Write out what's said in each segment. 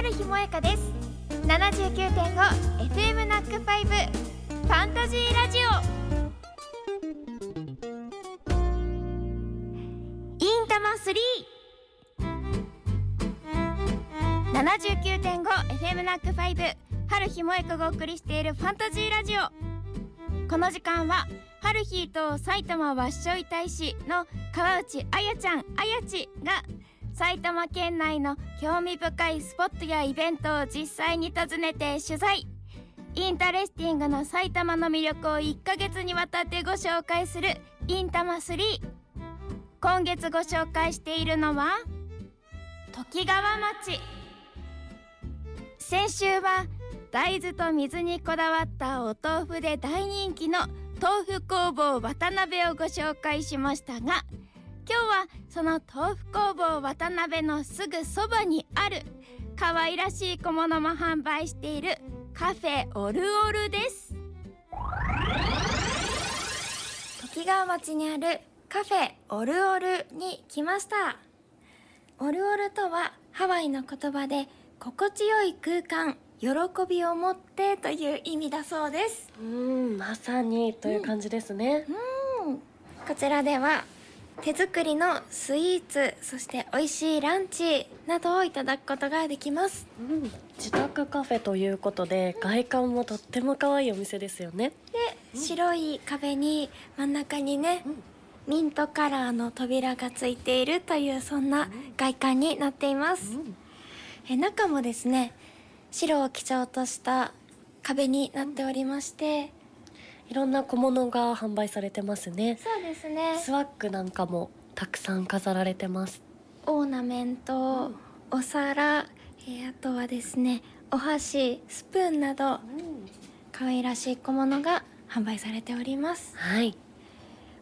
春日萌香です。79.5FM ナックファイブファンタジーラジオ。インタマ 379.5FM ナックファイブ春日萌香がお送りしているファンタジーラジオ。この時間は春日と埼玉わっしょい大使の川内あやちゃんあやちが埼玉県内の興味深いスポットやイベントを実際に訪ねて取材。 interesting の埼玉の魅力を1ヶ月にわたってご紹介するインタマ3今月ご紹介しているのはときがわ町。先週は大豆と水にこだわったお豆腐で大人気の豆腐工房渡辺をご紹介しましたが今日はその豆腐工房渡辺のすぐそばにある可愛らしい小物も販売しているカフェオルオルです。時川町にあるカフェオルオルに来ました。オルオルとはハワイの言葉で心地よい空間喜びを持ってという意味だそうです。うんまさにという感じですね、うん、こちらでは手作りのスイーツそして美味しいランチなどをいただくことができます、うん、自宅カフェということで外観もとっても可愛いお店ですよね。で、白い壁に真ん中にね、ミントカラーの扉がついているというそんな外観になっています、え中もですね白を基調とした壁になっておりまして、いろんな小物が販売されてますね。そうですね。スワッグなんかもたくさん飾られてます。オーナメント、お皿、えーあとはですねお箸スプーンなど可愛らしい小物が販売されております。はい、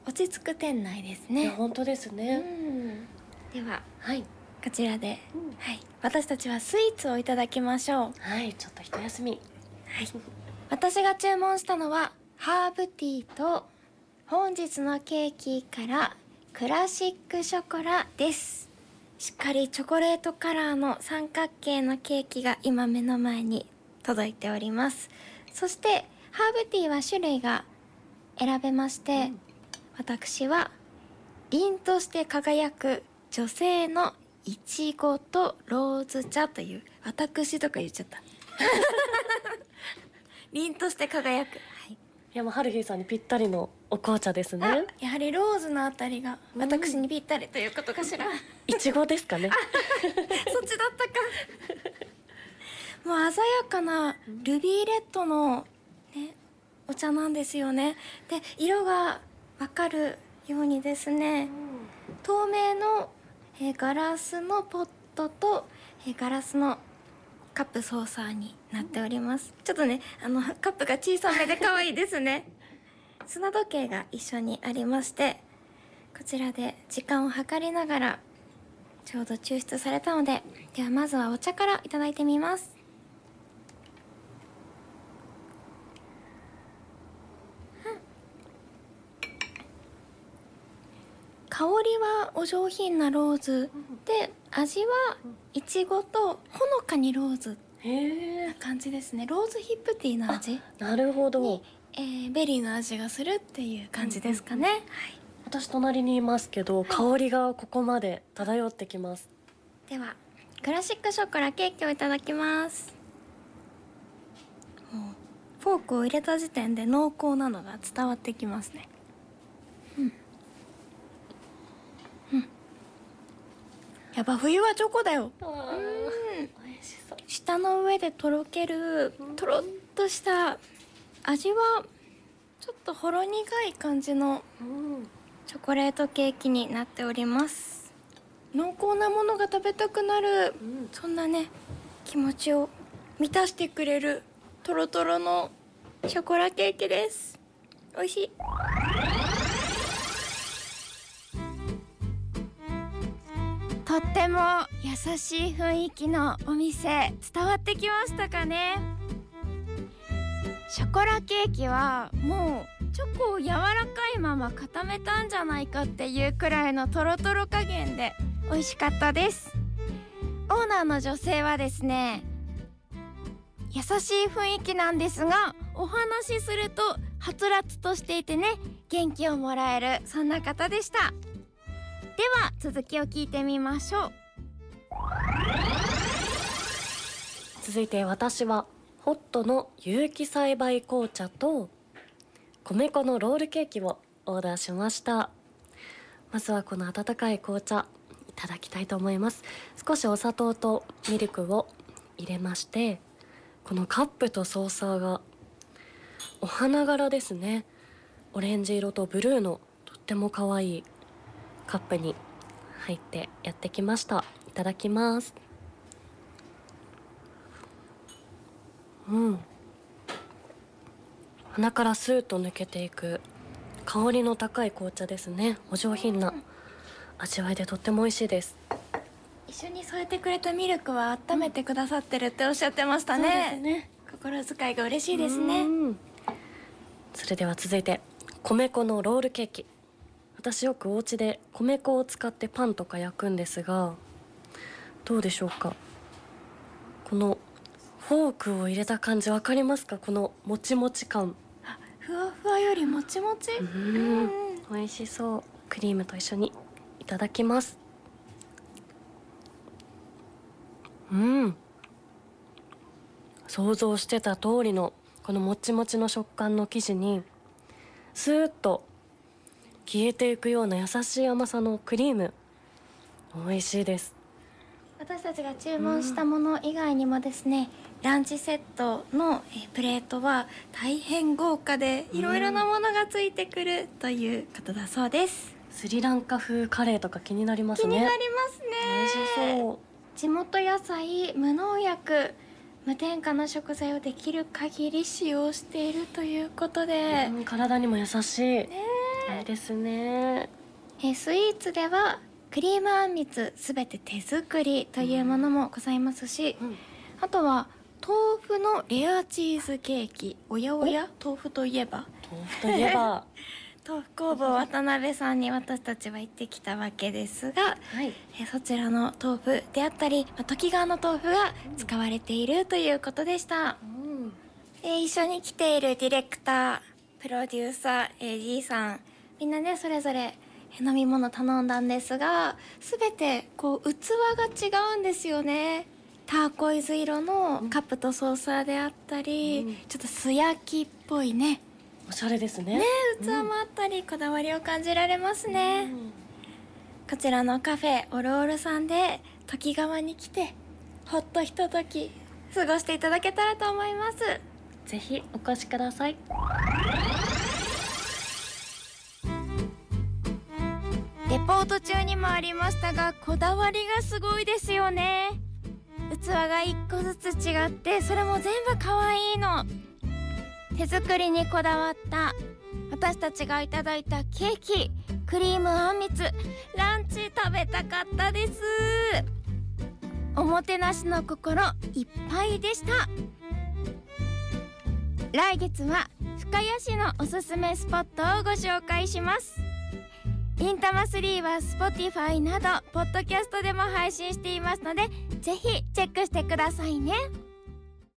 落ち着く店内ですね。本当ですうね、ん。でははい、こちらで、はい、私たちはスイーツをいただきましょう。はいちょっと一休み。私が注文したのはハーブティーと本日のケーキからクラシックショコラです。しっかりチョコレートカラーの三角形のケーキが今目の前に届いております。そしてハーブティーは種類が選べまして、私は凛として輝く女性のいちごとローズ茶という私とか言っちゃった。凛として輝く、はい、いやもう春日さんにぴったりのお紅茶ですね。やはりローズのあたりが私にぴったりということかしら、いちごですかね。そっちだったか。もう鮮やかなルビーレッドの、ね、お茶なんですよね。で色がわかるようにですね透明の、えーガラスのポットと、えーガラスのカップソーサーになっております。ちょっとねあのカップが小さめで可愛いですね。砂時計が一緒にありましてこちらで時間を計りながらちょうど抽出されたのでではまずはお茶からいただいてみます香りはお上品なローズ。で味はいちごとほのかにローズ。な感じですね。ローズヒップティーの味。なるほど。に、えーベリーの味がするっていう感じですかね、はい。私隣にいますけど、香りがここまで漂ってきます。ではクラシックショコラケーキをいただきます。フォークを入れた時点で濃厚なのが伝わってきますねうんうんやっぱ冬はチョコだよ。うん。うん美味しそう。舌の上でとろけるとろっとした味はちょっとほろ苦い感じのうん。チョコレートケーキになっております。濃厚なものが食べたくなるうん。そんなね気持ちを満たしてくれるトロトロのショコラケーキです。美味しいとっても優しい雰囲気のお店伝わってきましたかね？ショコラケーキはもうチョコを柔らかいまま固めたんじゃないかっていうくらいのトロトロ加減で美味しかったです。オーナーの女性はですね優しい雰囲気なんですがお話しするとはつらつとしていてね元気をもらえるそんな方でした。では続きを聞いてみましょう。続いて私はホットの有機栽培紅茶と米粉のロールケーキをオーダーしました。まずはこの温かい紅茶いただきたいと思います。少しお砂糖とミルクを入れましてこのカップとソーサーがお花柄ですね。オレンジ色とブルーのとっても可愛いカップに入ってやってきました。いただきます。うん。鼻からスーッと抜けていく香りの高い紅茶ですね。お上品な味わいでとっても美味しいです。一緒に添えてくれたミルクは温めてくださってるっておっしゃってましたね,、ね。心遣いが嬉しいですね。うん。それでは続いて米粉のロールケーキ私よくお家で米粉を使ってパンとか焼くんですがどうでしょうか？このフォークを入れた感じわかりますか？このもちもち感。あふわふわよりもちもち？ううんん。美味しそう。クリームと一緒にいただきます。うん。想像してた通りのこのもちもちの食感の生地にスーッと消えていくような優しい甘さのクリーム。美味しいです。私たちが注文したもの以外にもですね、ランチセットのえープレートは大変豪華でいろいろなものがついてくるということだそうです、スリランカ風カレーとか気になりますね。気になりますね。美味しそう。地元野菜無農薬無添加の食材をできる限り使用しているということで、うん体にも優しい、いいですね。えースイーツではクリームあんみつすべて手作りというものもございますし、うん。あとは豆腐のレアチーズケーキおやおや豆腐といえば。豆腐といえば。豆腐工房渡辺さんに私たちは行ってきたわけですが、はい。えーそちらの豆腐であったりまあ時川の豆腐が使われているということでした、うん。えー一緒に来ているディレクタープロデューサー AD さんみんなねそれぞれえー飲み物頼んだんですが全てこう器が違うんですよね。ターコイズ色のカップとソーサーであったり、うん。ちょっと素焼きっぽいね。おしゃれですね。ね器もあったり、こだわりを感じられますね、うん。こちらのカフェオロールさんで時川に来てほっとひととき過ごしていただけたらと思います。ぜひお越しくださいポート中にもありましたがこだわりがすごいですよね。器が一個ずつ違ってそれも全部可愛いの。手作りにこだわった私たちがいただいたケーキ。クリームあんみつ。ランチ食べたかったです。おもてなしの心いっぱいでした。来月は深谷市のおすすめスポットをご紹介します。インタマ3は Spotify などポッドキャストでも配信していますのでぜひチェックしてくださいね。